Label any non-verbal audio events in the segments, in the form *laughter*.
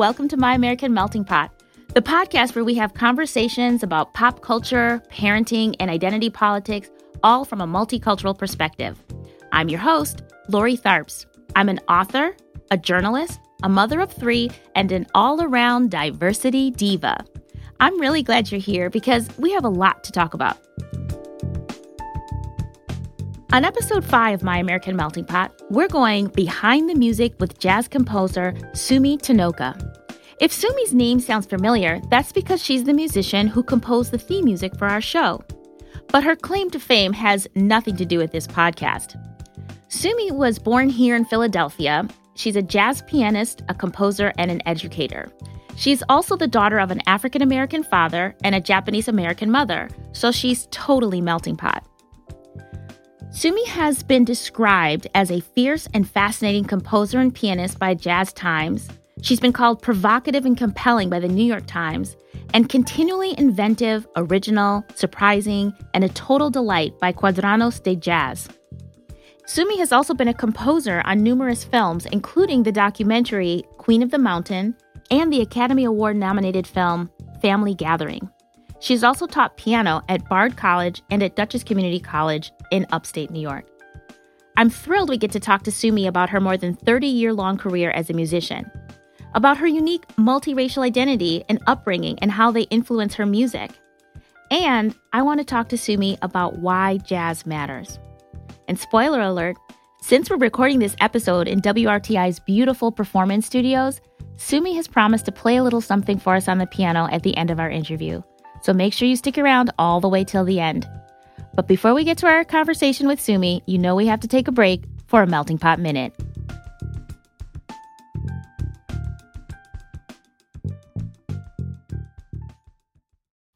welcome to My American Melting Pot, the podcast where we have conversations about pop culture, parenting, and identity politics, all from a multicultural perspective. I'm your host, Lori Tharps. I'm an author, a journalist, a mother of three, and an all around diversity diva. I'm really glad you're here because we have a lot to talk about. On episode 5 of My American Melting Pot, we're going behind the music with jazz composer Sumi Tonooka. If Sumi's name sounds familiar, that's because she's the musician who composed the theme music for our show. But her claim to fame has nothing to do with this podcast. Sumi was born here in Philadelphia. She's a jazz pianist, a composer, and an educator. She's also the daughter of an African American father and a Japanese American mother, so she's totally melting pot. Sumi has been described as a fierce and fascinating composer and pianist by Jazz Times. She's been called provocative and compelling by the New York Times, and continually inventive, original, surprising, and a total delight by Cuadernos de Jazz. Sumi has also been a composer on numerous films, including the documentary Queen of the Mountain and the Academy Award nominated film Family Gathering. She's also taught piano at Bard College and at Dutchess Community College in upstate New York. I'm thrilled we get to talk to Sumi about her more than 30 year long career as a musician, about her unique multiracial identity and upbringing and how they influence her music. And I want to talk to Sumi about why jazz matters. And spoiler alert, since we're recording this episode in WRTI's beautiful performance studios, Sumi has promised to play a little something for us on the piano at the end of our interview so make sure you stick around all the way till the end. But before we get to our conversation with Sumi, you know we have to take a break for a melting pot minute.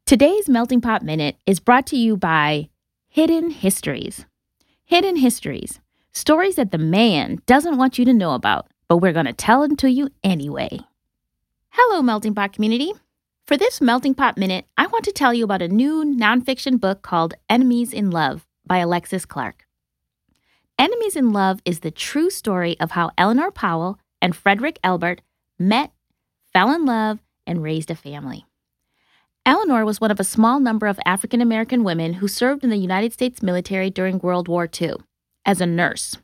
Today's Melting Pot Minute is brought to you by Hidden Histories. Hidden Histories, stories that the man doesn't want you to know about, but we're going to tell them to you anyway. Hello, Melting Pot community. For this Melting Pot Minute, I want to tell you about a new nonfiction book called Enemies in Love by Alexis Clark. Enemies in Love is the true story of how Eleanor Powell and Frederick Elbert met, fell in love, and raised a family. Eleanor was one of a small number of African American women who served in the United States military during World War II as a nurse.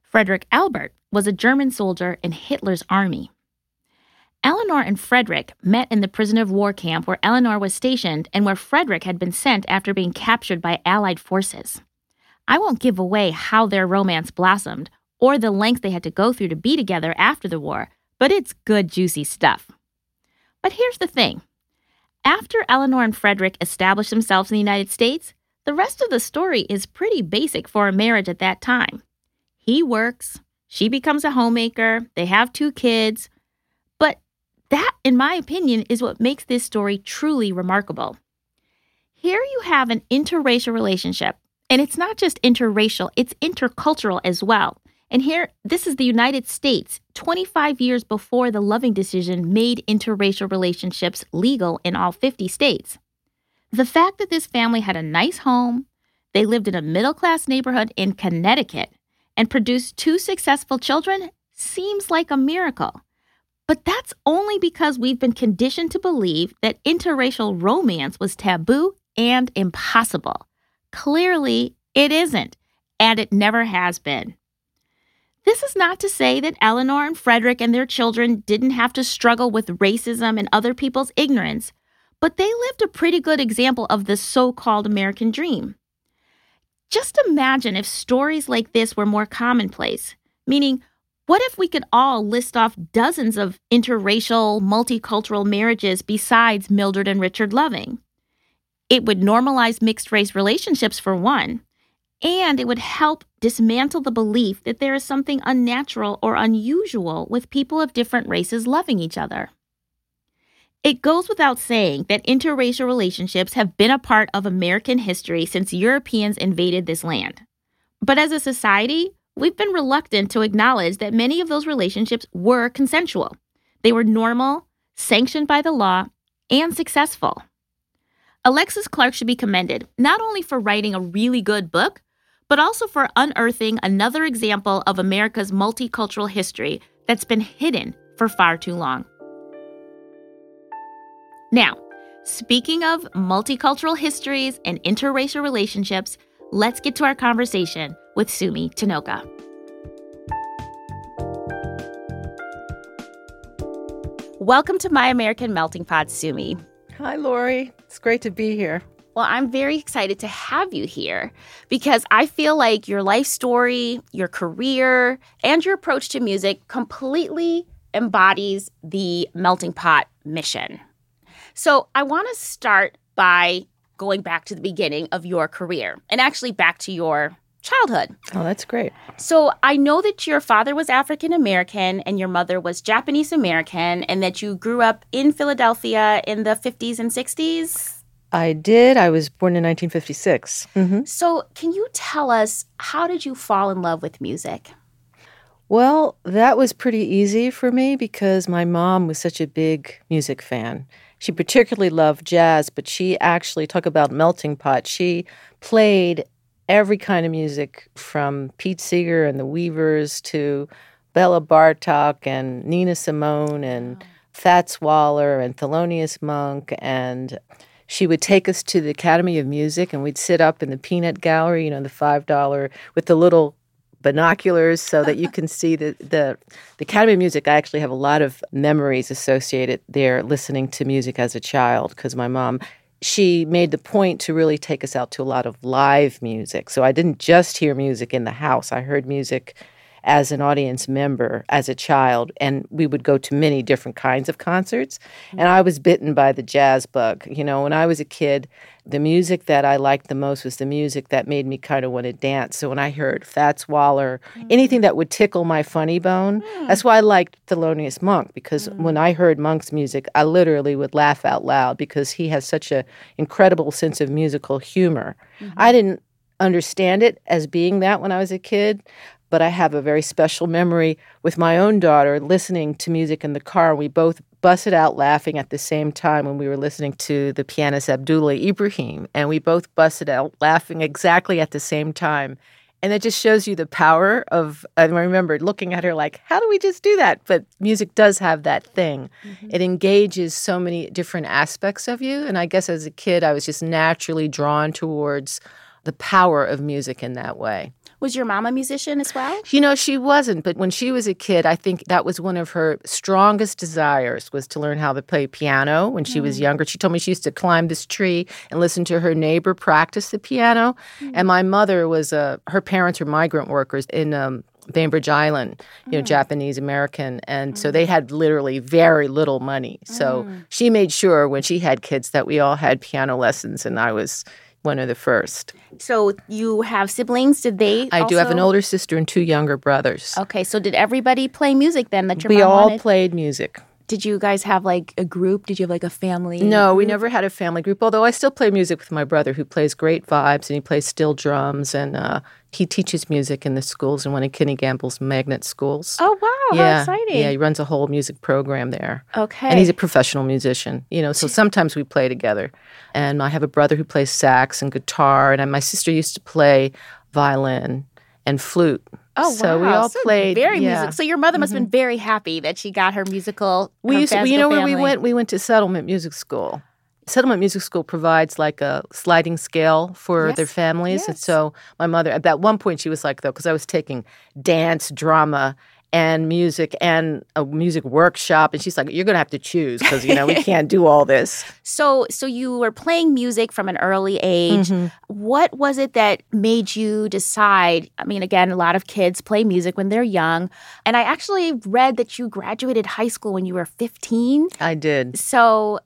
Frederick Elbert was a German soldier in Hitler's army. Eleanor and Frederick met in the prisoner of war camp where Eleanor was stationed and where Frederick had been sent after being captured by Allied forces. I won't give away how their romance blossomed or the lengths they had to go through to be together after the war, but it's good, juicy stuff. But here's the thing after Eleanor and Frederick established themselves in the United States, the rest of the story is pretty basic for a marriage at that time. He works, she becomes a homemaker, they have two kids, that, in my opinion, is what makes this story truly remarkable. Here you have an interracial relationship, and it's not just interracial, it's intercultural as well. And here, this is the United States, 25 years before the Loving decision made interracial relationships legal in all 50 states. The fact that this family had a nice home, they lived in a middle class neighborhood in Connecticut, and produced two successful children seems like a miracle. But that's only because we've been conditioned to believe that interracial romance was taboo and impossible. Clearly, it isn't, and it never has been. This is not to say that Eleanor and Frederick and their children didn't have to struggle with racism and other people's ignorance, but they lived a pretty good example of the so called American dream. Just imagine if stories like this were more commonplace, meaning what if we could all list off dozens of interracial, multicultural marriages besides Mildred and Richard Loving? It would normalize mixed race relationships, for one, and it would help dismantle the belief that there is something unnatural or unusual with people of different races loving each other. It goes without saying that interracial relationships have been a part of American history since Europeans invaded this land. But as a society, we've been reluctant to acknowledge that many of those relationships were consensual. They were normal, sanctioned by the law, and successful. Alexis Clark should be commended not only for writing a really good book, but also for unearthing another example of America's multicultural history that's been hidden for far too long. Now, speaking of multicultural histories and interracial relationships, let's get to our conversation with Sumi Tonooka. Welcome to My American Melting Pot, Sumi. Hi, Lori. It's great to be here. Well, I'm very excited to have you here because I feel like your life story, your career, and your approach to music completely embodies the melting pot mission. So I want to start by going back to the beginning of your career and actually back to your childhood. Oh, that's great. So I know that your father was African American and your mother was Japanese American, and that you grew up in Philadelphia in the 50s and 60s. I did. I was born in 1956. Mm-hmm. So, can you tell us how did you fall in love with music? Well, that was pretty easy for me because my mom was such a big music fan. She particularly loved jazz, but she actually talk about melting pot. She played every kind of music from Pete Seeger and the Weavers to Béla Bartók and Nina Simone and wow. Fats Waller and Thelonious Monk and she would take us to the Academy of Music and we'd sit up in the peanut gallery, you know, the $5 with the little binoculars so that you can see the, the the Academy of Music. I actually have a lot of memories associated there listening to music as a child because my mom she made the point to really take us out to a lot of live music. So I didn't just hear music in the house. I heard music as an audience member as a child, and we would go to many different kinds of concerts. And I was bitten by the jazz bug. You know, when I was a kid, the music that I liked the most was the music that made me kind of want to dance. So when I heard Fats Waller, mm. anything that would tickle my funny bone, mm. that's why I liked Thelonious Monk because mm. when I heard Monk's music, I literally would laugh out loud because he has such an incredible sense of musical humor. Mm-hmm. I didn't understand it as being that when I was a kid, but I have a very special memory with my own daughter listening to music in the car. We both busted out laughing at the same time when we were listening to the pianist Abdullah Ibrahim, and we both busted out laughing exactly at the same time. And it just shows you the power of. I remember looking at her like, how do we just do that? But music does have that thing. Mm-hmm. It engages so many different aspects of you. And I guess as a kid, I was just naturally drawn towards the power of music in that way. Was your mom a musician as well? You know, she wasn't, but when she was a kid, I think that was one of her strongest desires was to learn how to play piano when she mm. was younger. She told me she used to climb this tree and listen to her neighbor practice the piano. Mm. And my mother was a her parents were migrant workers in um, Bainbridge Island, you know, mm. Japanese American. And mm. so they had literally very little money. So mm. she made sure when she had kids that we all had piano lessons and I was one of the first. So you have siblings? Did they? I also... do have an older sister and two younger brothers. Okay, so did everybody play music then? That your we all wanted? played music. Did you guys have like a group? Did you have like a family? No, group? we never had a family group. Although I still play music with my brother, who plays great vibes and he plays steel drums and uh, he teaches music in the schools in one of Kenny Gamble's magnet schools. Oh wow, yeah, how exciting! Yeah, he runs a whole music program there. Okay, and he's a professional musician. You know, so sometimes we play together. And I have a brother who plays sax and guitar, and my sister used to play violin and flute. Oh, so wow. we all so played very yeah. music. So your mother must mm-hmm. have been very happy that she got her musical. We her used, to, you know, family. where we went. We went to Settlement Music School. Settlement Music School provides like a sliding scale for yes. their families. Yes. And so my mother, at that one point, she was like, though, because I was taking dance, drama, and music and a music workshop and she's like you're going to have to choose because you know we can't do all this *laughs* so so you were playing music from an early age mm-hmm. what was it that made you decide i mean again a lot of kids play music when they're young and i actually read that you graduated high school when you were 15 i did so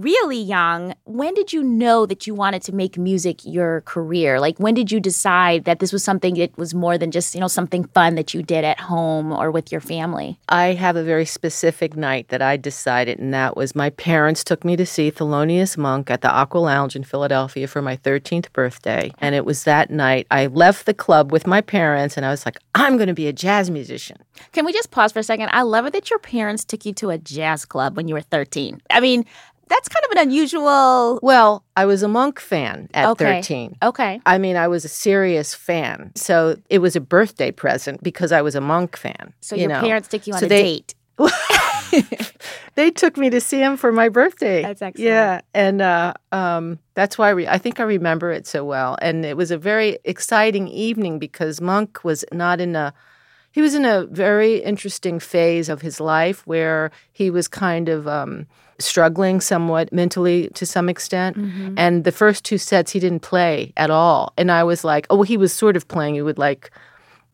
really young, when did you know that you wanted to make music your career? Like when did you decide that this was something that was more than just, you know, something fun that you did at home or with your family? I have a very specific night that I decided and that was my parents took me to see Thelonious Monk at the Aqua Lounge in Philadelphia for my 13th birthday. And it was that night I left the club with my parents and I was like, I'm going to be a jazz musician. Can we just pause for a second? I love it that your parents took you to a jazz club when you were 13. I mean, that's kind of an unusual. Well, I was a Monk fan at okay. 13. Okay. I mean, I was a serious fan. So it was a birthday present because I was a Monk fan. So you your know. parents took you on so a they, date. *laughs* they took me to see him for my birthday. That's excellent. Yeah, and uh, um, that's why re- I think I remember it so well. And it was a very exciting evening because Monk was not in a he was in a very interesting phase of his life where he was kind of um, struggling somewhat mentally to some extent. Mm-hmm. And the first two sets he didn't play at all. And I was like, oh, well, he was sort of playing. He would like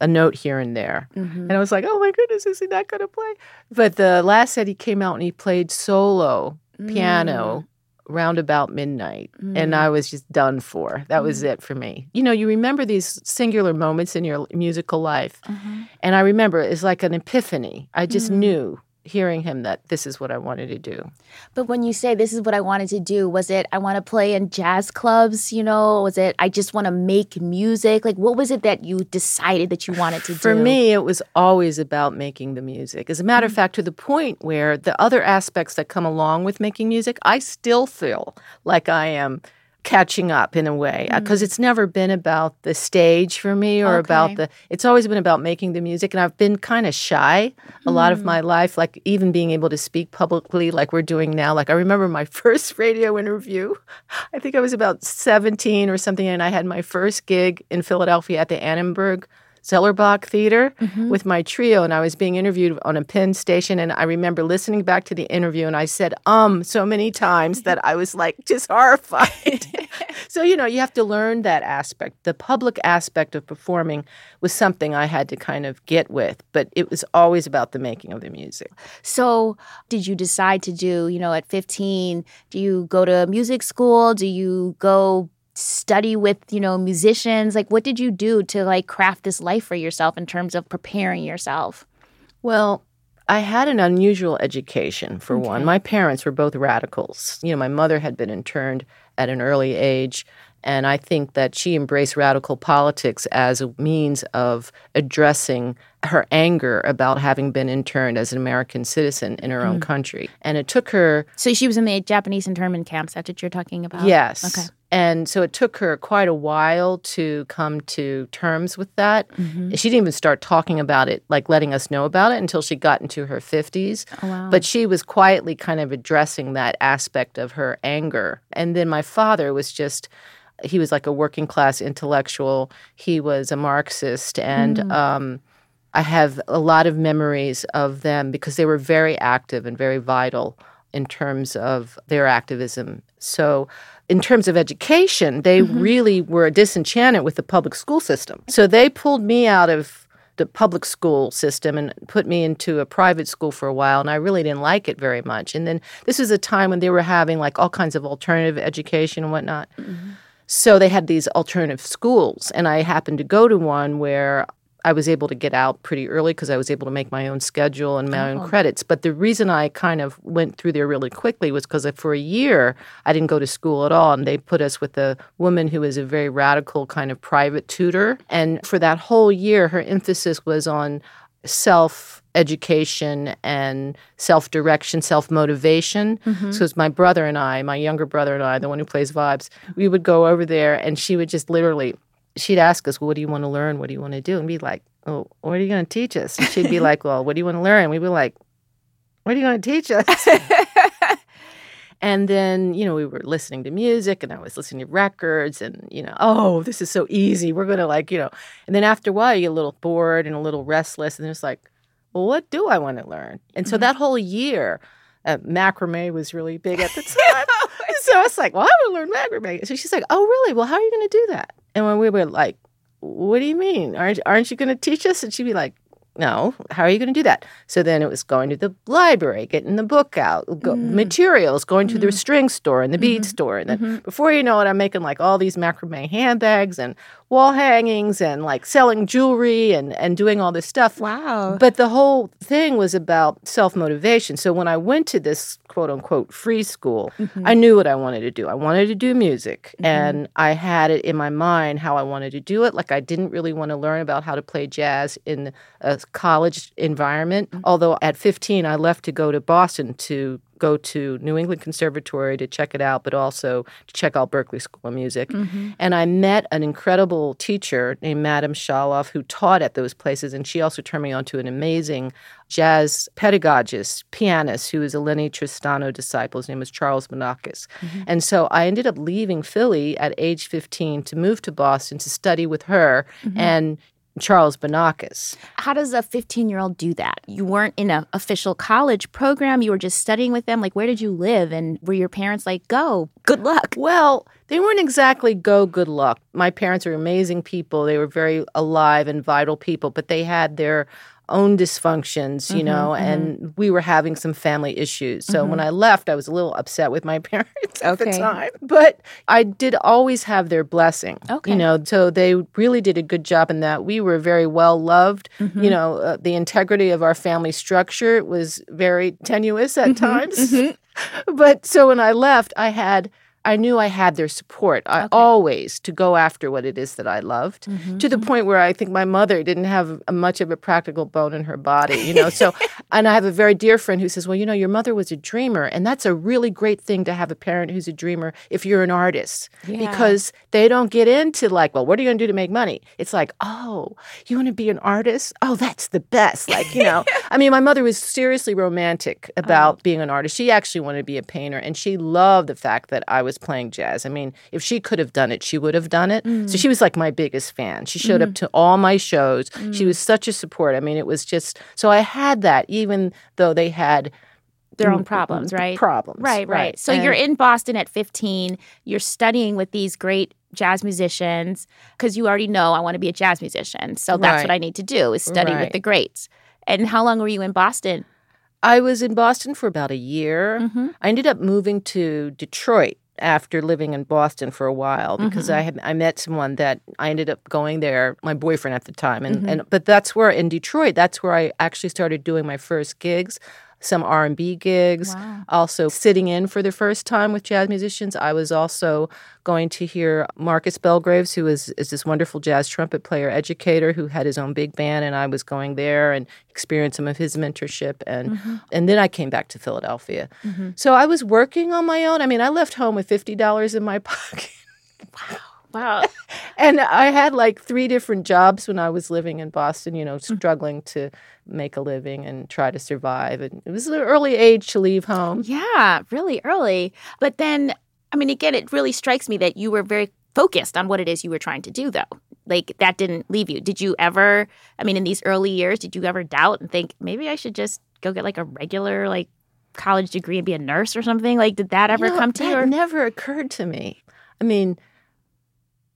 a note here and there. Mm-hmm. And I was like, oh my goodness, is he not going to play? But the last set he came out and he played solo piano. Round about midnight mm. and I was just done for. That mm. was it for me. You know, you remember these singular moments in your musical life. Mm-hmm. And I remember it's like an epiphany. I just mm. knew hearing him that this is what I wanted to do. But when you say this is what I wanted to do, was it I want to play in jazz clubs, you know? Was it I just want to make music? Like what was it that you decided that you wanted to do? For me, it was always about making the music. As a matter mm-hmm. of fact, to the point where the other aspects that come along with making music, I still feel like I am catching up in a way because mm. it's never been about the stage for me or okay. about the it's always been about making the music and I've been kind of shy a mm. lot of mm. my life like even being able to speak publicly like we're doing now like I remember my *laughs* first radio interview I think I was about 17 or something and I had my first gig in Philadelphia at the Annenberg Zellerbach Theater mm-hmm. with my trio, and I was being interviewed on a Penn station. And I remember listening back to the interview, and I said "um" so many times that I was like *laughs* just horrified. *laughs* so you know, you have to learn that aspect. The public aspect of performing was something I had to kind of get with, but it was always about the making of the music. So, did you decide to do? You know, at fifteen, do you go to music school? Do you go study with you know musicians like what did you do to like craft this life for yourself in terms of preparing yourself well i had an unusual education for okay. one my parents were both radicals you know my mother had been interned at an early age and I think that she embraced radical politics as a means of addressing her anger about having been interned as an American citizen in her mm. own country. And it took her. So she was in the Japanese internment camps. That's what you're talking about? Yes. Okay. And so it took her quite a while to come to terms with that. Mm-hmm. She didn't even start talking about it, like letting us know about it, until she got into her 50s. Oh, wow. But she was quietly kind of addressing that aspect of her anger. And then my father was just he was like a working class intellectual. He was a Marxist, and mm. um, I have a lot of memories of them because they were very active and very vital in terms of their activism. So, in terms of education, they mm-hmm. really were disenchanted with the public school system. So, they pulled me out of the public school system and put me into a private school for a while and I really didn't like it very much. And then this was a time when they were having like all kinds of alternative education and whatnot. Mm-hmm. So they had these alternative schools, and I happened to go to one where I was able to get out pretty early because I was able to make my own schedule and my oh. own credits. But the reason I kind of went through there really quickly was because for a year I didn't go to school at all. And they put us with a woman who is a very radical kind of private tutor. And for that whole year, her emphasis was on self education and self direction, self motivation. Mm-hmm. So it's my brother and I, my younger brother and I, the one who plays vibes, we would go over there and she would just literally, she'd ask us, well, What do you want to learn? What do you want to do? And be like, Oh, what are you going to teach us? And she'd be *laughs* like, Well, what do you want to learn? And we'd be like, What are you going to teach us? *laughs* And then, you know, we were listening to music and I was listening to records and, you know, oh, this is so easy. We're going to like, you know, and then after a while you get a little bored and a little restless and it's like, well, what do I want to learn? And so mm-hmm. that whole year, uh, macrame was really big at the *laughs* time. so I was like, well, I want to learn macrame. So she's like, oh, really? Well, how are you going to do that? And when we were like, what do you mean? Aren't, aren't you going to teach us? And she'd be like, no, how are you going to do that? So then it was going to the library, getting the book out, go, mm. materials, going to mm. the string store and the bead mm-hmm. store. And then mm-hmm. before you know it, I'm making like all these macrame handbags and wall hangings and like selling jewelry and, and doing all this stuff. Wow. But the whole thing was about self motivation. So when I went to this quote unquote free school, mm-hmm. I knew what I wanted to do. I wanted to do music mm-hmm. and I had it in my mind how I wanted to do it. Like I didn't really want to learn about how to play jazz in a college environment. Mm-hmm. Although at 15, I left to go to Boston to go to New England Conservatory to check it out, but also to check out Berklee School of Music. Mm-hmm. And I met an incredible teacher named Madame Chaloff who taught at those places. And she also turned me on to an amazing jazz pedagogist, pianist, who was a Lennie Tristano disciple. His name was Charles Banacos. Mhm. And so I ended up leaving Philly at age 15 to move to Boston to study with her Mhm. and Charles Banacos. How does a 15 year old do that? You weren't in an official college program. You were just studying with them. Like, where did you live? And were your parents like, go, good luck? Well, they weren't exactly go good luck. My parents are amazing people. They were very alive and vital people, but they had their own dysfunctions, you Mhm, know, mhm. and we were having some family issues. So Mhm. when I left, I was a little upset with my *laughs* parents at the time. But I did always have their blessing. Okay. You know, so they really did a good job in that. We were very well loved. You know, uh, the integrity of our family structure was very tenuous at Mhm, times. mhm. *laughs* But so when I left, I had I knew I had their support. I Okay. always to go after what it is that I loved. Mhm, To the mhm. point where I think my mother didn't have much of a practical bone in her body, you know. So, *laughs* and I have a very dear friend who says, "Well, you know, your mother was a dreamer, and that's a really great thing to have a parent who's a dreamer if you're an artist, Yeah. because they don't get into like, well, what are you going to do to make money? It's like, oh, you want to be an artist? Oh, that's the best. Like, you know, *laughs* I mean, my mother was seriously romantic about Oh. being an artist. She actually wanted to be a painter, and she loved the fact that I was playing jazz. I mean, if she could have done it, she would have done it. Mm. So she was like my biggest fan. She showed up to all my shows. She was such a support. I mean, it was just so I had that, even though they had their mm, own problems, mm, right? Problems, Right, right. So you're in Boston at 15. You're studying with these great jazz musicians because you already know I want to be a jazz musician. So that's Right. what I need to do is study with the greats. And how long were you in Boston? I was in Boston for about a year. Mm-hmm. I ended up moving to Detroit after living in Boston for a while because Mhm. I had I met someone that I ended up going there, my boyfriend at the time, and, Mhm. and but that's where in Detroit, that's where I actually started doing my first gigs, some R and B gigs. Wow. Also sitting in for the first time with jazz musicians. I was also going to hear Marcus Belgraves, who is, is this wonderful jazz trumpet player educator who had his own big band, and I was going there and experienced some of his mentorship and Mhm. and then I came back to Philadelphia. Mhm. So I was working on my own. I mean, I left home with fifty dollars in my *laughs* pocket. Wow. *laughs* And I had like three different jobs when I was living in Boston, you know, Mm. struggling to make a living and try to survive. And it was an early age to leave home. Yeah, really early. But then, I mean, again, it really strikes me that you were very focused on what it is you were trying to do, though. Like, that didn't leave you. Did you ever, I mean, in these early years, did you ever doubt and think, maybe I should just go get like a regular, like, college degree and be a nurse or something? Like, did that ever You know, come to you? Or? never occurred to me. I mean,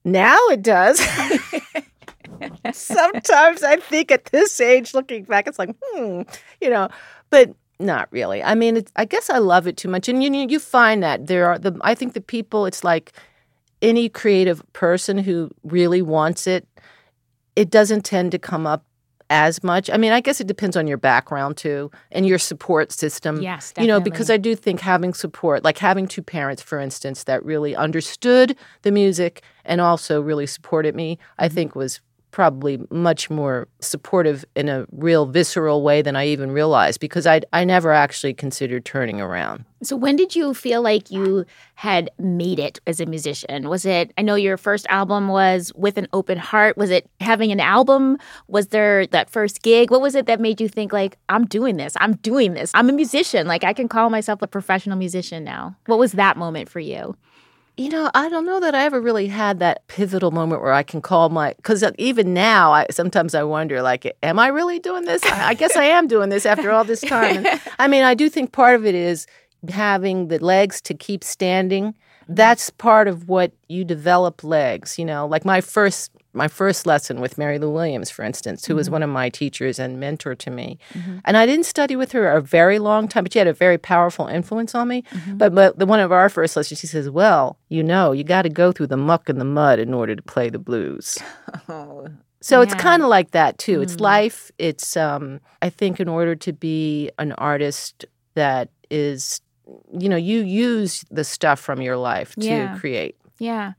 now it does. Sometimes I think at this age, looking back, it's like, hmm, you know, but not really. I mean, it's, I guess I love it too much, and you you find that there are the. I think the people. It's like any creative person who really wants it. It doesn't tend to come up as much. I mean, I guess it depends on your background too and your support system yes, you know because i do think having support like having two parents for instance that really understood the music and also really supported me i mm-hmm. think was probably much more supportive in a real visceral way than i even realized because i i never actually considered turning around So when did you feel like you had made it as a musician? Was it I know your first album was With an Open Heart. Was it having an album? Was there that first gig? What was it that made you think like I'm doing this? I'm doing this. I'm a musician. Like I can call myself a professional musician now. What was that moment for you? You know, I don't know that I ever really had that pivotal moment where I can call my because uh, even now, I sometimes I wonder, like, am I really doing this? I, I guess I am doing this after all this time. And, *laughs* I mean, I do think part of it is having the legs to keep standing. That's part of what you develop legs. You know, like my first my first lesson with Mary Lou Williams, for instance, who was one of my teachers and mentor to me. And I didn't study with her a very long time, but she had a very powerful influence on me. But but the one of our first lessons, she says, "Well, you know, you got to go through the muck and the mud in order to play the blues." *laughs* Oh. So it's kind of like that too. It's Mm. life. It's um I think in order to be an artist that is you know, you use the stuff from your life to Yeah. create. Yeah.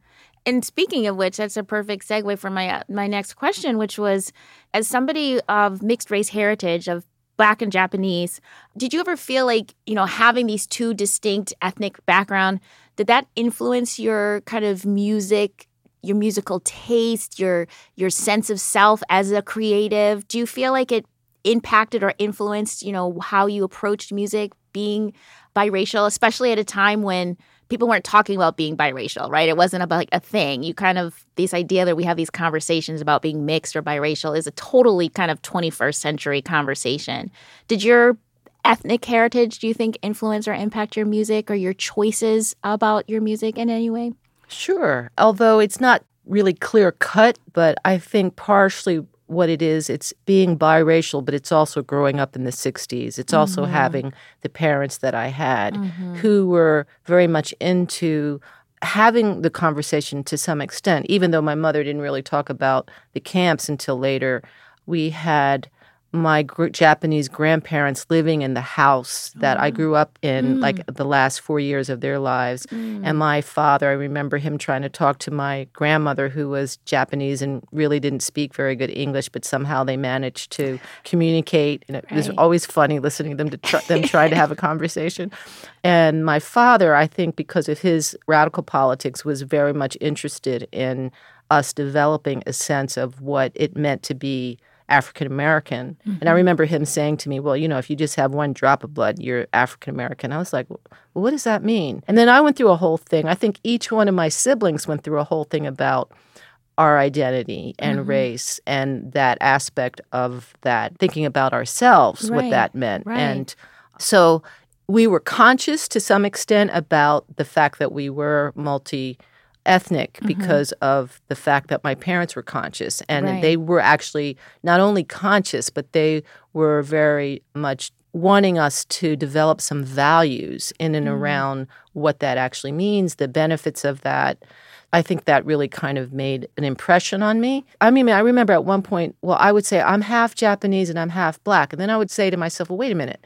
And speaking of which, that's a perfect segue for my uh, my next question, which was, as somebody of mixed race heritage, of black and Japanese. Did you ever feel like, you know, having these two distinct ethnic background, did that influence your kind of music, your musical taste, your your sense of self as a creative? Do you feel like it impacted or influenced, you know, how you approached music being biracial, especially at a time when people weren't talking about being biracial, right? It wasn't about like a thing. You kind of this idea that we have these conversations about being mixed or biracial is a totally kind of 21st century conversation. Did your ethnic heritage do you think influence or impact your music or your choices about your music in any way? Sure. Although it's not really clear cut, but I think partially what it is. It's being biracial, but it's also growing up in the 60s. It's also mm-hmm. having the parents that I had mm-hmm. who were very much into having the conversation to some extent, even though my mother didn't really talk about the camps until later. We had my gr- Japanese grandparents living in the house that I grew up in, mm. like the last four years of their lives. Mm. And my father, I remember him trying to talk to my grandmother, who was Japanese and really didn't speak very good English, but somehow they managed to communicate. And it right. was always funny listening to them to tr- them trying to have a *laughs* conversation. And my father, I think, because of his radical politics, was very much interested in us developing a sense of what it meant to be African American. Mm-hmm. And I mm-hmm. remember him saying to me, Well, you know, if you just have one drop of blood, you're African American. I was like, Well, what does that mean? And then I went through a whole thing. I think each one of my siblings went through a whole thing about our identity and mm-hmm. race and that aspect of that, thinking about ourselves, right. what that meant. Right. And so we were conscious to some extent about the fact that we were multi ethnic mm-hmm. because of the fact that my parents were conscious and right. they were actually not only conscious but they were very much wanting us to develop some values in and mm. around what that actually means the benefits of that I think that really kind of made an impression on me. I mean, I remember at one point, well, I would say, I'm half Japanese and I'm half black. And then I would say to myself, well, wait a minute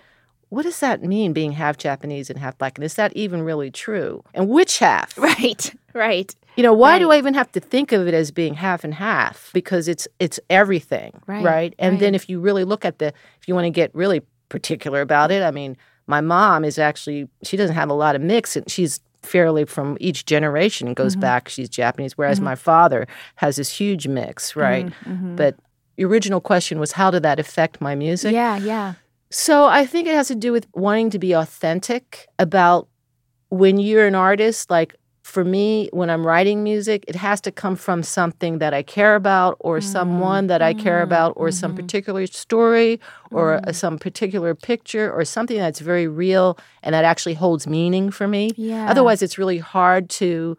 what does that mean being half Japanese and half black? And is that even really true? And which half? *laughs* Right, right. You know, why right. do I even have to think of it as being half and half? Because it's it's everything, right? right? And right. then if you really look at the if you want to get really particular about it, I mean, my mom is actually she doesn't have a lot of mix and she's fairly from each generation and goes mm-hmm. back she's Japanese whereas mm-hmm. my father has this huge mix, right? Mm-hmm. mm-hmm. But the original question was how did that affect my music? Yeah, yeah. So I think it has to do with wanting to be authentic about when you're an artist. Like for me, when I'm writing music, it has to come from something that I care about, or mm-hmm. someone that I care about, or mm-hmm. some particular story, or mm-hmm. some particular picture, or something that's very real and that actually holds meaning for me. Yeah. Otherwise, it's really hard to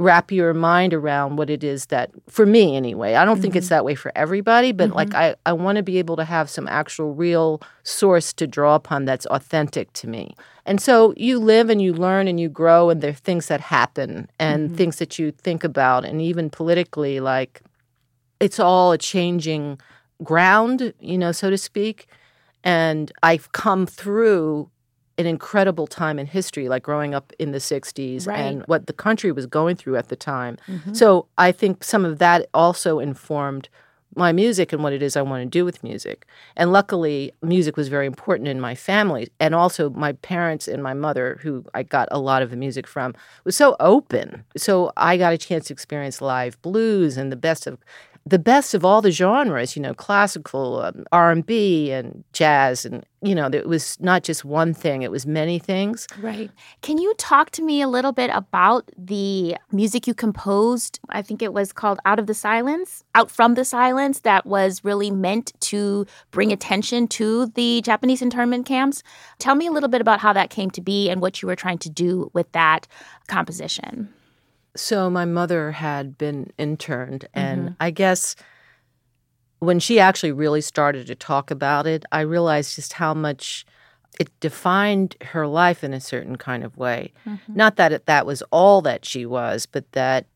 wrap your mind around what it is that for me anyway i don't mm-hmm. think it's mm-hmm. that way for everybody but mm-hmm. like i, I want to be able to have some actual real source to draw upon that's authentic to me and so you live and you learn and you grow and there are things that happen and mm-hmm. things that you think about and even politically like it's all a changing ground you know so to speak and i've come through an incredible time in history, like growing up in the 60s right. and what the country was going through at the time. Mm-hmm. So I think some of that also informed my music and what it is I want to do with music. And luckily, music was very important in my family. And also, my parents and my mother, who I got a lot of the music from, was so open. So I got a chance to experience live blues and the best of the best of all the genres, you know, classical, um, R&B and jazz and you know, it was not just one thing, it was many things. Right. Can you talk to me a little bit about the music you composed? I think it was called Out of the Silence, Out from the Silence that was really meant to bring attention to the Japanese internment camps. Tell me a little bit about how that came to be and what you were trying to do with that composition. So my mother had been interned, and mm-hmm. I guess when she actually really started to talk about it, I realized just how much it defined her life in a certain kind of way. Mm-hmm. Not that it, that was all that she was, but that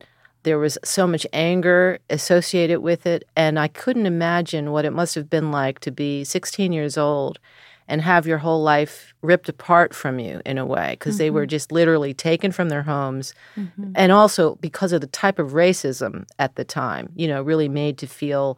there was so much anger associated with it. And I couldn't imagine what it must have been like to be 16 years old and have your whole life ripped apart from you in a way because mm-hmm. they were mm-hmm. just literally taken from their homes mm-hmm. and also because of the type of racism at the time you know really made to feel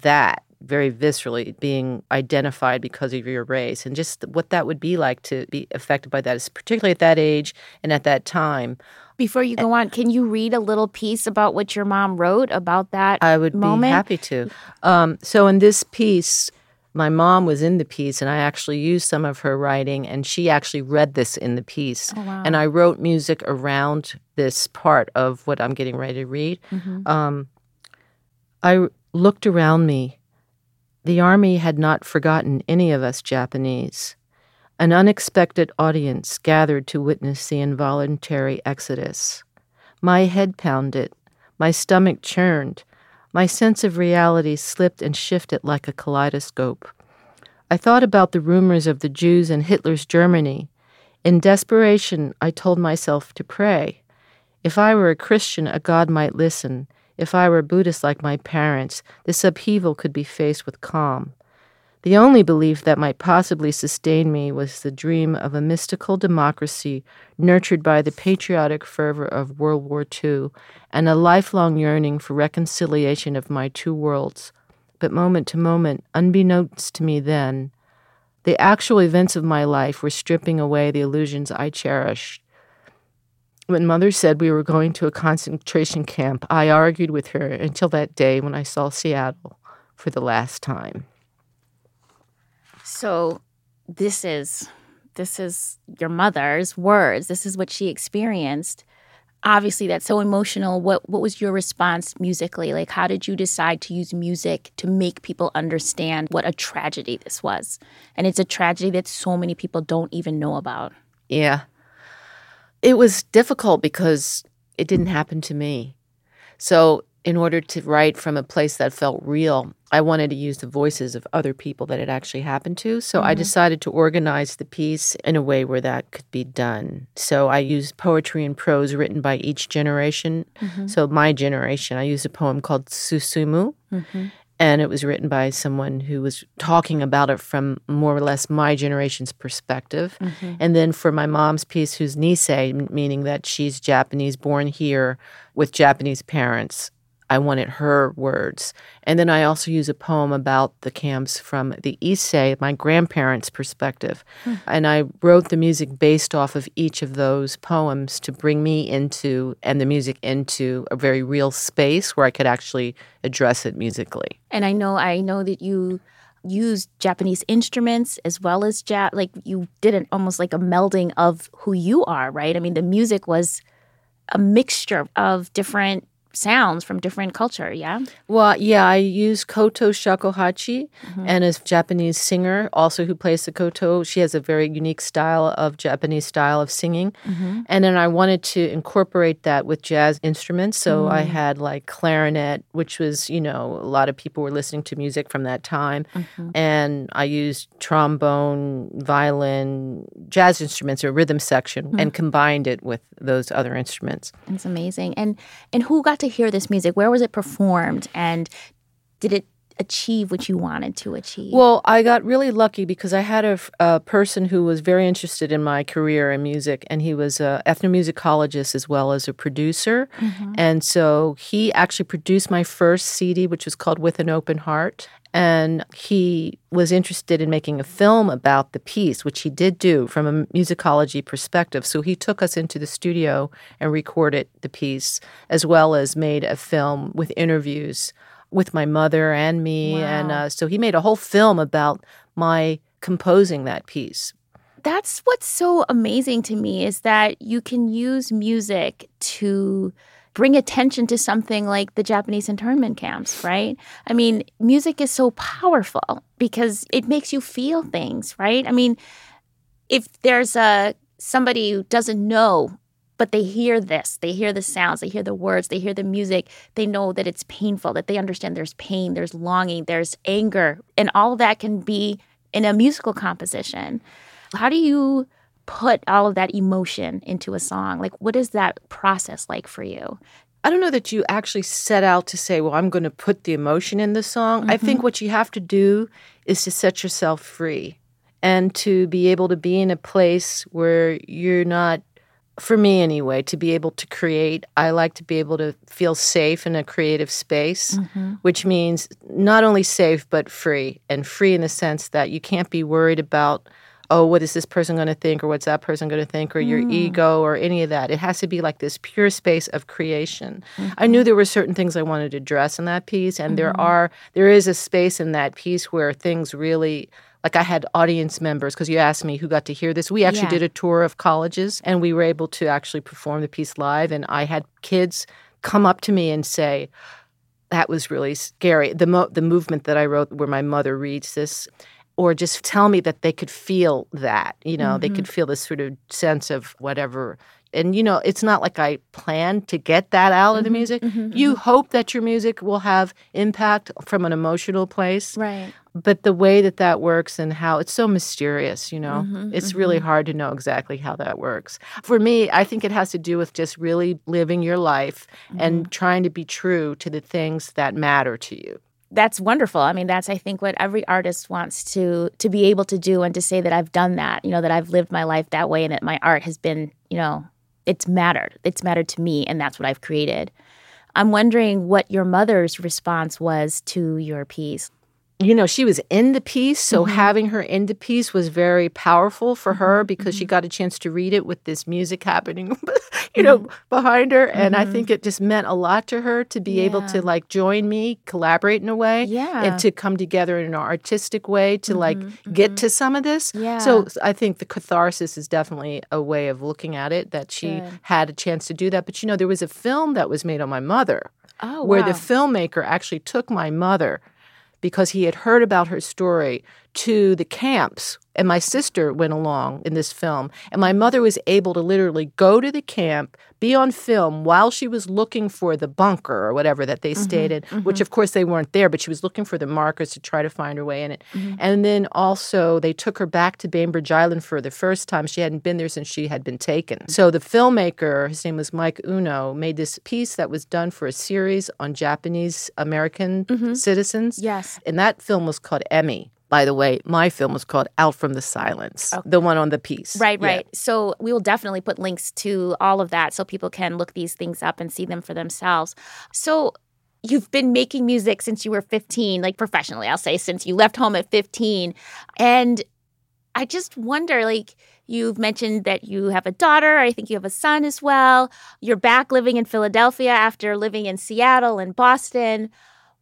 that very viscerally being identified because of your race and just what that would be like to be affected by that, particularly at that age and at that time. Before you go on, can you read a little piece about what your mom wrote about that? I would moment? be happy to. Um, so, in this piece, my mom was in the piece, and I actually used some of her writing, and she actually read this in the piece. Oh, wow. And I wrote music around this part of what I'm getting ready to read. Mm-hmm. Um, I looked around me. The army had not forgotten any of us Japanese. An unexpected audience gathered to witness the involuntary exodus. My head pounded, my stomach churned, my sense of reality slipped and shifted like a kaleidoscope. I thought about the rumors of the Jews in Hitler's Germany. In desperation, I told myself to pray. If I were a Christian, a God might listen. If I were Buddhist like my parents, this upheaval could be faced with calm. The only belief that might possibly sustain me was the dream of a mystical democracy nurtured by the patriotic fervor of World War II and a lifelong yearning for reconciliation of my two worlds. But moment to moment, unbeknownst to me then, the actual events of my life were stripping away the illusions I cherished. When mother said we were going to a concentration camp, I argued with her until that day when I saw Seattle for the last time. So this is this is your mother's words. This is what she experienced. Obviously, that's so emotional. What what was your response musically? Like, how did you decide to use music to make people understand what a tragedy this was? And it's a tragedy that so many people don't even know about. Yeah. It was difficult because it didn't happen to me. So, in order to write from a place that felt real, I wanted to use the voices of other people that it actually happened to. So mm-hmm. I decided to organize the piece in a way where that could be done. So I used poetry and prose written by each generation. Mm-hmm. So my generation, I used a poem called Susumu. Mm-hmm. And it was written by someone who was talking about it from more or less my generation's perspective. Mm-hmm. And then for my mom's piece, who's Nisei, meaning that she's Japanese, born here with Japanese parents, I wanted her words. And then I also use a poem about the camps from the Issei, my grandparents' perspective. Hmm. And I wrote the music based off of each of those poems to bring me into and the music into a very real space where I could actually address it musically. And I know I know that you used Japanese instruments as well as jazz like you did it almost like a melding of who you are, right? I mean the music was a mixture of different sounds from different culture, yeah? Well, yeah, I use koto shakuhachi mm-hmm. and a Japanese singer also who plays the koto. She has a very unique style of Japanese style of singing. Mm-hmm. And then I wanted to incorporate that with jazz instruments. So mm. I had like clarinet, which was, you know, a lot of people were listening to music from that time. Mm-hmm. And I used trombone, violin, jazz instruments or rhythm section and combined it with those other instruments. That's amazing. And and who got to hear this music? Where was it performed? And did it achieve what you wanted to achieve? Well, I got really lucky because I had a, a, person who was very interested in my career in music, and he was an ethnomusicologist as well as a producer. Mm-hmm. And so he actually produced my first CD, which was called With an Open Heart. And he was interested in making a film about the piece, which he did do from a musicology perspective. So he took us into the studio and recorded the piece, as well as made a film with interviews with my mother and me. Wow. And uh, so he made a whole film about my composing that piece. That's what's so amazing to me is that you can use music to bring attention to something like the Japanese internment camps, right? I mean, music is so powerful because it makes you feel things, right? I mean, if there's a somebody who doesn't know but they hear this they hear the sounds they hear the words they hear the music they know that it's painful that they understand there's pain there's longing there's anger and all of that can be in a musical composition how do you put all of that emotion into a song? Like, what is that process like for you? I don't know that you actually set out to say, well, I'm going to put the emotion in the song. Mm-hmm. I think mm-hmm. what you have to do is to set yourself free and to be able to be in a place where you're not for me anyway, to be able to create, I like to be able to feel safe in a creative space, mm-hmm. which means not only safe, but free. And free in the sense that you can't be worried about, oh, what is this person going to think, or what's that person going to think, or mm. your ego, or any of that. It has to be like this pure space of creation. Mm-hmm. I knew there were certain things I wanted to address in that piece, and mm-hmm. there are, there is a space in that piece where things really like I had audience members because you asked me who got to hear this. We actually yeah. did a tour of colleges and we were able to actually perform the piece live. And I had kids come up to me and say, that was really scary. The, mo- the movement that I wrote where my mother reads this, or just tell me that they could feel that, you know, mm-hmm. they could feel this sort of sense of whatever. And you know it's not like i plan to get that out mm-hmm, of the mm-hmm, music. Mm-hmm, you mm-hmm. hope that your music will have impact from an emotional place right. but the way that that works and how it's so mysterious you know? Mm-hmm, it's really mm-hmm. hard to know exactly how that works. For me i think it has to do with just really living your life and trying to be true to the things that matter to you that's wonderful. I mean, that's I think what every artist wants to to be able to do and to say that I've done that, you know, that I've lived my life that way and that my art has been, you know, it's mattered. It's mattered to me, and that's what I've created. I'm wondering what your mother's response was to your piece you know, she was in the piece, so mm-hmm. having her in the piece was very powerful for her mm-hmm. because mm-hmm. she got a chance to read it with this music happening, *laughs* you know, mm-hmm. behind her. And I think mm-hmm. it just meant a lot to her to be yeah. able to like join me, collaborate in a way, yeah. and to come together in an artistic way to like mm-hmm. get to some of this. Yeah. So I think the catharsis is definitely a way of looking at it that she Good. had a chance to do that. But you know, there was a film that was made on my mother. Oh, where wow. the filmmaker actually took my mother because he had heard about her story to the camps and my sister went along in this film. And my mother was able to literally go to the camp, be on film while she was looking for the bunker or whatever that they mm-hmm, stayed in, mm-hmm. which of course they weren't there, but she was looking for the markers to try to find her way in it. Mm-hmm. And then also they took her back to Bainbridge Island for the first time. She hadn't been there since she had been taken. So the filmmaker, his name was Mike Uno, made this piece that was done for a series on Japanese American mm-hmm. citizens. Yes. And that film was called Emi. By the way, my film was called Out from the Silence, okay. the one on the piece. Right, right. Yeah. So we will definitely put links to all of that so people can look these things up and see them for themselves. So you've been making music since you were 15, like professionally, I'll say, since you left home at 15. And I just wonder, like, You've mentioned that you have a daughter. I think you have a son as well. You're back living in Philadelphia after living in Seattle and Boston.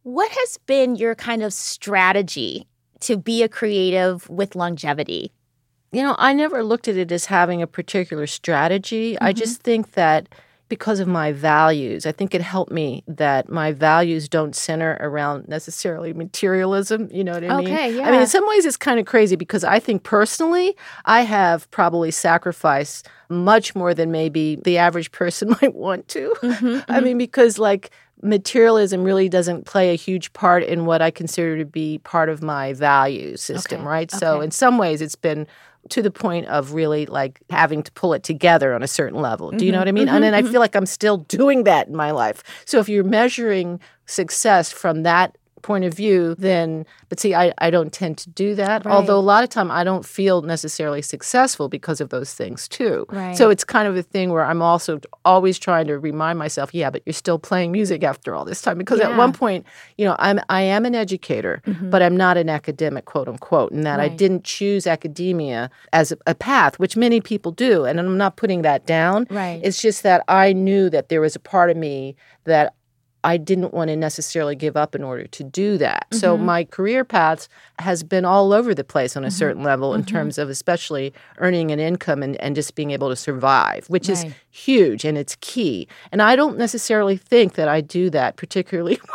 What has been your kind of strategy to be a creative with longevity? You know, I never looked at it as having a particular strategy. Mm-hmm. I just think that because of my values, I think it helped me that my values don't center around necessarily materialism. You know what I mean? Okay, yeah. I mean, in some ways, it's kind of crazy because I think personally, I have probably sacrificed much more than maybe the average person *laughs* might want to. Mm-hmm, mm-hmm. I mean, because like materialism really doesn't play a huge part in what I consider to be part of my value system, okay. right? Okay. So in some ways it's been to the point of really like having to pull it together on a certain level. Do you know mm-hmm. what I mean? Mm-hmm. And then I mm-hmm. feel like I'm still doing that in my life. So if you're measuring success from that point of view, then, but see, I, I don't tend to do that. Right. Although a lot of time I don't feel necessarily successful because of those things too. Right. So it's kind of a thing where I'm also always trying to remind myself, yeah, but you're still playing music after all this time. Because yeah. at one point, you know, I'm I am an educator, mm-hmm. but I'm not an academic, quote unquote, and that right. I didn't choose academia as a, a path, which many people do. And I'm not putting that down. Right. It's just that I knew that there was a part of me that I didn't want to necessarily give up in order to do that. Mm-hmm. So my career path has been all over the place on a mm-hmm. certain level in mm-hmm. terms of especially earning an income and, and just being able to survive, which right. is huge and it's key. And I don't necessarily think that I do that particularly *laughs*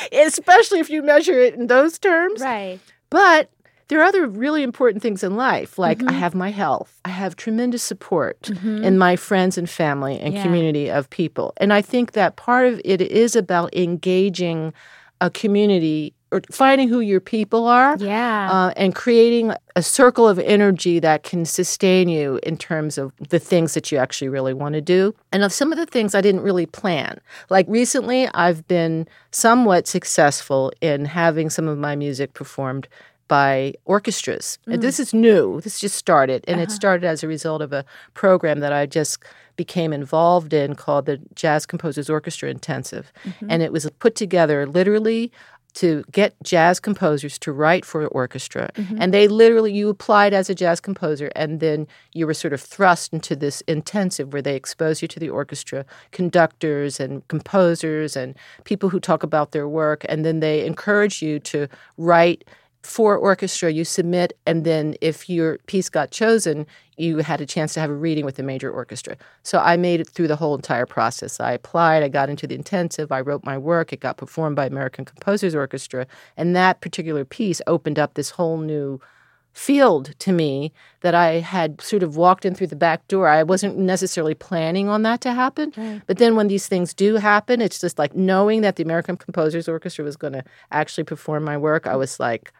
*laughs* especially if you measure it in those terms. Right. But there are other really important things in life, like mm-hmm. I have my health. I have tremendous support mm-hmm. in my friends and family and yeah. community of people. And I think that part of it is about engaging a community or finding who your people are yeah. Uh, and creating a circle of energy that can sustain you in terms of the things that you actually really want to do and of some of the things i didn't really plan like recently i've been somewhat successful in having some of my music performed by orchestras. And mm. this is new. This just started, and it uh-huh. started as a result of a program that I just became involved in called the Jazz Composers Orchestra Intensive. Mm-hmm. And it was put together literally to get jazz composers to write for orchestra. Mm-hmm. And they literally, you applied as a jazz composer, and then you were sort of thrust into this intensive where they expose you to the orchestra, conductors and composers and people who talk about their work. And then they encourage you to write for orchestra. You submit, and then if your piece got chosen, you had a chance to have a reading with a major orchestra. So I made it through the whole entire process. I applied, I got into the intensive, I wrote my work, it got performed by American Composers Orchestra, and that particular piece opened up this whole new field to me that I had sort of walked in through the back door. I wasn't necessarily planning on that to happen. But then when these things do happen, it's just like knowing that the American Composers Orchestra was going to actually perform my work, I mm. was like,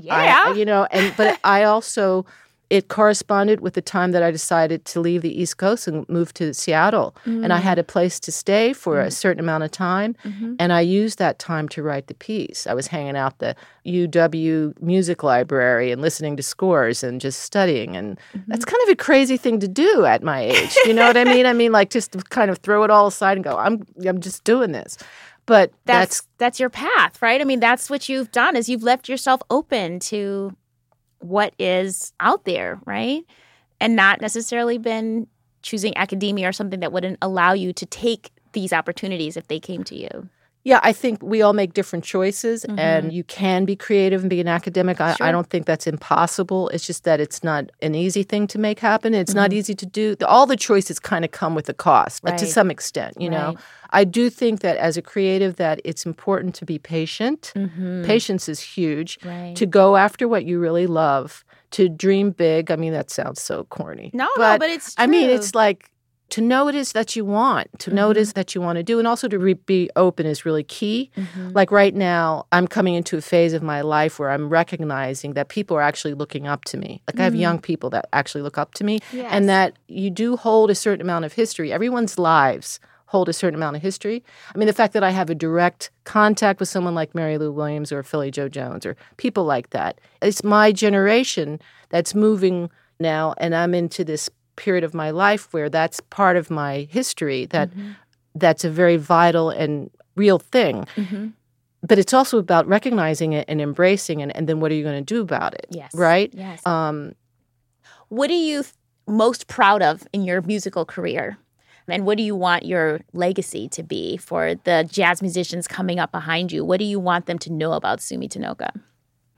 Yeah. I, you know, and but *laughs* I also it corresponded with the time that I decided to leave the East Coast and move to Seattle. And I mm. had a place to stay for a mm. certain amount of time. Mm-hmm. And I used that time to write the piece. I was hanging out the UW Music Library and listening to scores and just studying. And mm-hmm. that's kind of a crazy thing to do at my age. You know what I mean? I mean, like just kind of throw it all aside and go, I'm I'm just doing this. But that's that's that's your path, right? I mean, that's what you've done is you've left yourself open to what is out there, right? And not necessarily been choosing academia or something that wouldn't allow you to take these opportunities if they came to you. Yeah, I think we all make different choices, mm-hmm. and you can be creative and be an academic. I, I don't think that's impossible. It's just that it's not an easy thing to make happen. It's not mm-hmm. easy to do. All the choices kind of come with a cost, but to some extent, you know. I do think that as a creative, that it's important to be patient. Mm-hmm. Patience is huge. Right. To go after what you really love, to dream big. I mean, that sounds so corny. No, no, but it's I mean, it's like to know it is that you want, to know Mm-hmm. it is that you want to do, and also to re- be open is really key. Mm-hmm. Like right now, I'm coming into a phase of my life where I'm recognizing that people are actually looking up to me. Like I have young people that actually look up to me, Mm-hmm. Yes. and that you do hold a certain amount of history. Everyone's lives hold a certain amount of history. I mean, the fact that I have a direct contact with someone like Mary Lou Williams or Philly Joe Jones or people like that, it's my generation that's moving now, and I'm into this period of my life where that's part of my history that Mm-hmm. that's a very vital and real thing Mhm. but it's also about recognizing it and embracing it and then what are you going to do about it Yes. right Yes. um what are you most proud of in your musical career? And what do you want your legacy to be for the jazz musicians coming up behind you? What do you want them to know about Sumi Tonooka?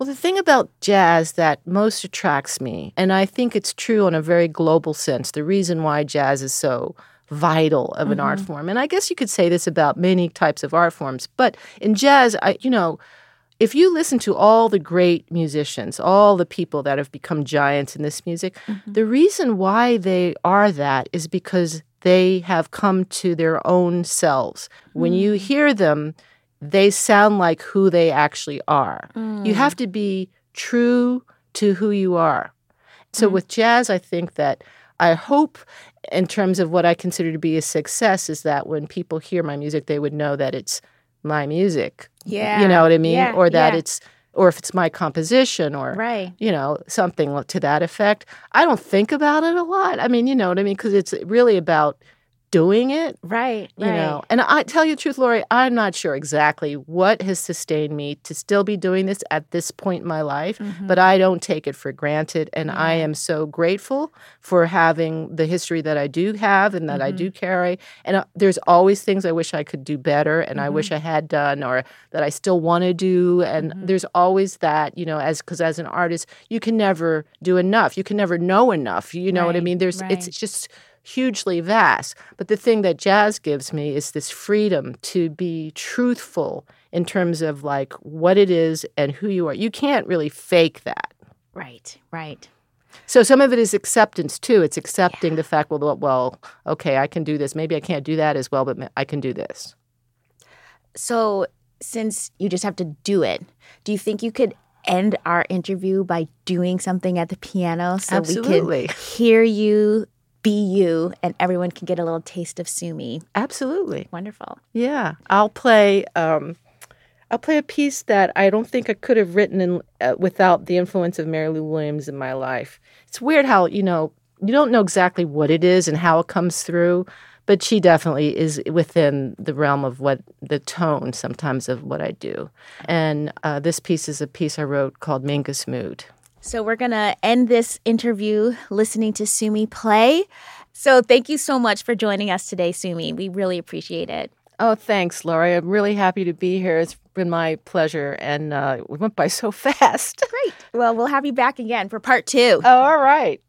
Well the thing about jazz that most attracts me and i think it's true in a very global sense the reason why jazz is so vital of an art mm-hmm. form and i guess you could say this about many types of art forms but in jazz i you know if you listen to all the great musicians, all the people that have become giants in this music, mm-hmm. the reason why they are that is because they have come to their own selves. When you mm. hear them, they sound like who they actually are. You mm. have to be true to who you are. So mm. with jazz, I think that I hope, in terms of what I consider to be a success, is that when people hear my music, they would know that it's my music. Yeah. You know what I mean? Yeah, or that yeah. it's, or if it's my composition or, Right. you know, something to that effect. I don't think about it a lot. I mean, you know what I mean? Because it's really about doing it Right. you know and i tell you the truth lori i'm not sure exactly what has sustained me to still be doing this at this point in my life Mm-hmm. but i don't take it for granted and i am so grateful for having the history that i do have and that i Mm-hmm. do carry and uh, there's always things i wish i could do better and i Mm-hmm. wish i had done or that i still want to do and there's always that you know as because as an artist you can never do enough you can never know enough you know what i mean there's it's just hugely vast. But the thing that jazz gives me is this freedom to be truthful in terms of like what it is and who you are. You can't really fake that. Right. Right. So some of it is acceptance too. It's accepting the fact, well, well, okay, I can do this. Maybe I can't do that as well, but I can do this. So, since you just have to do it, do you think you could end our interview by doing something at the piano so Absolutely. we can hear you, be you, and everyone can get a little taste of Sumi? Absolutely. Wonderful. Yeah. I'll play um I'll play a piece that I don't think I could have written in, uh, without the influence of Mary Lou Williams in my life. It's weird how, you know, you don't know exactly what it is and how it comes through, but she definitely is within the realm of what the tone sometimes of what I do. And uh, this piece is a piece I wrote called Mingus Mood. So we're going to end this interview listening to Sumi play. So thank you so much for joining us today, Sumi. We really appreciate it. Oh, thanks, Laurie. I'm really happy to be here. It's been my pleasure, and uh, we went by so *laughs* fast. Great. Well, we'll have you back again for part two. Oh, all right.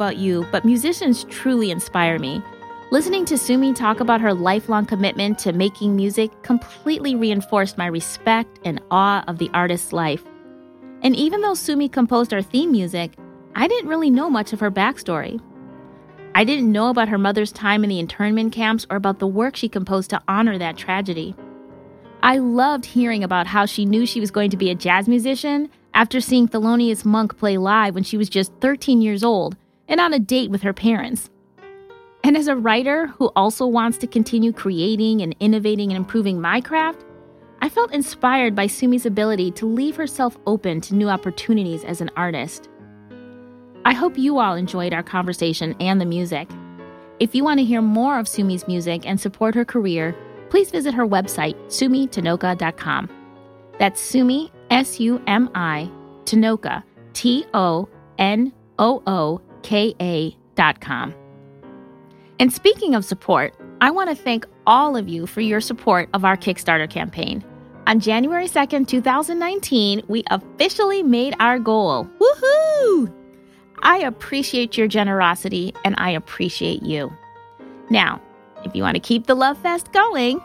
About you, but musicians truly inspire me. Listening to Sumi talk about her lifelong commitment to making music completely reinforced my respect and awe of the artist's life. And even though Sumi composed our theme music, I didn't really know much of her backstory. I didn't know about her mother's time in the internment camps or about the work she composed to honor that tragedy. I loved hearing about how she knew she was going to be a jazz musician after seeing Thelonious Monk play live when she was just 13 years old and on a date with her parents. And as a writer who also wants to continue creating and innovating and improving my craft, I felt inspired by Sumi's ability to leave herself open to new opportunities as an artist. I hope you all enjoyed our conversation and the music. If you want to hear more of Sumi's music and support her career, please visit her website, sumitonooka.com. That's Sumi, S U M I, Tonooka, T O N O O ka.com. And speaking of support, I want to thank all of you for your support of our Kickstarter campaign. On January 2nd, 2019, we officially made our goal. Woohoo! I appreciate your generosity and I appreciate you. Now, if you want to keep the Love Fest going,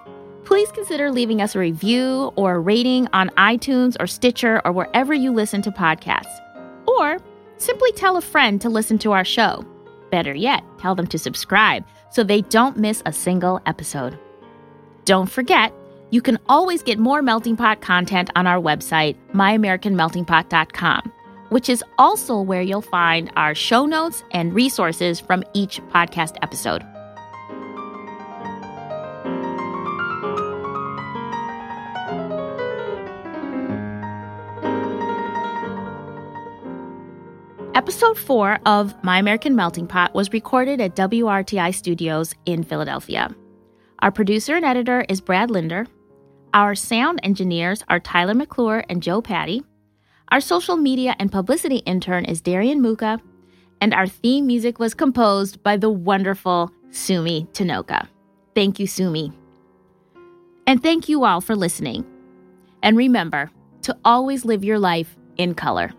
please consider leaving us a review or a rating on iTunes or Stitcher or wherever you listen to podcasts. Or simply tell a friend to listen to our show. Better yet, tell them to subscribe so they don't miss a single episode. Don't forget, you can always get more Melting Pot content on our website, myamericanmeltingpot.com, which is also where you'll find our show notes and resources from each podcast episode. Episode 4 of My American Melting Pot was recorded at WRTI Studios in Philadelphia. Our producer and editor is Brad Linder. Our sound engineers are Tyler McClure and Joe Patty. Our social media and publicity intern is Darian Muka. And our theme music was composed by the wonderful Sumi Tonooka. Thank you, Sumi. And thank you all for listening. And remember to always live your life in color.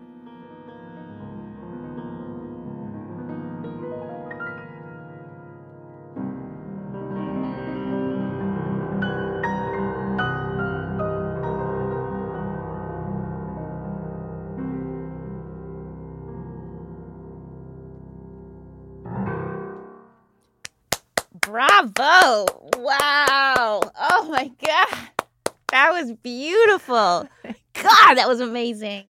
Bravo! Wow! Oh my God. That was beautiful. *laughs* God, that was amazing.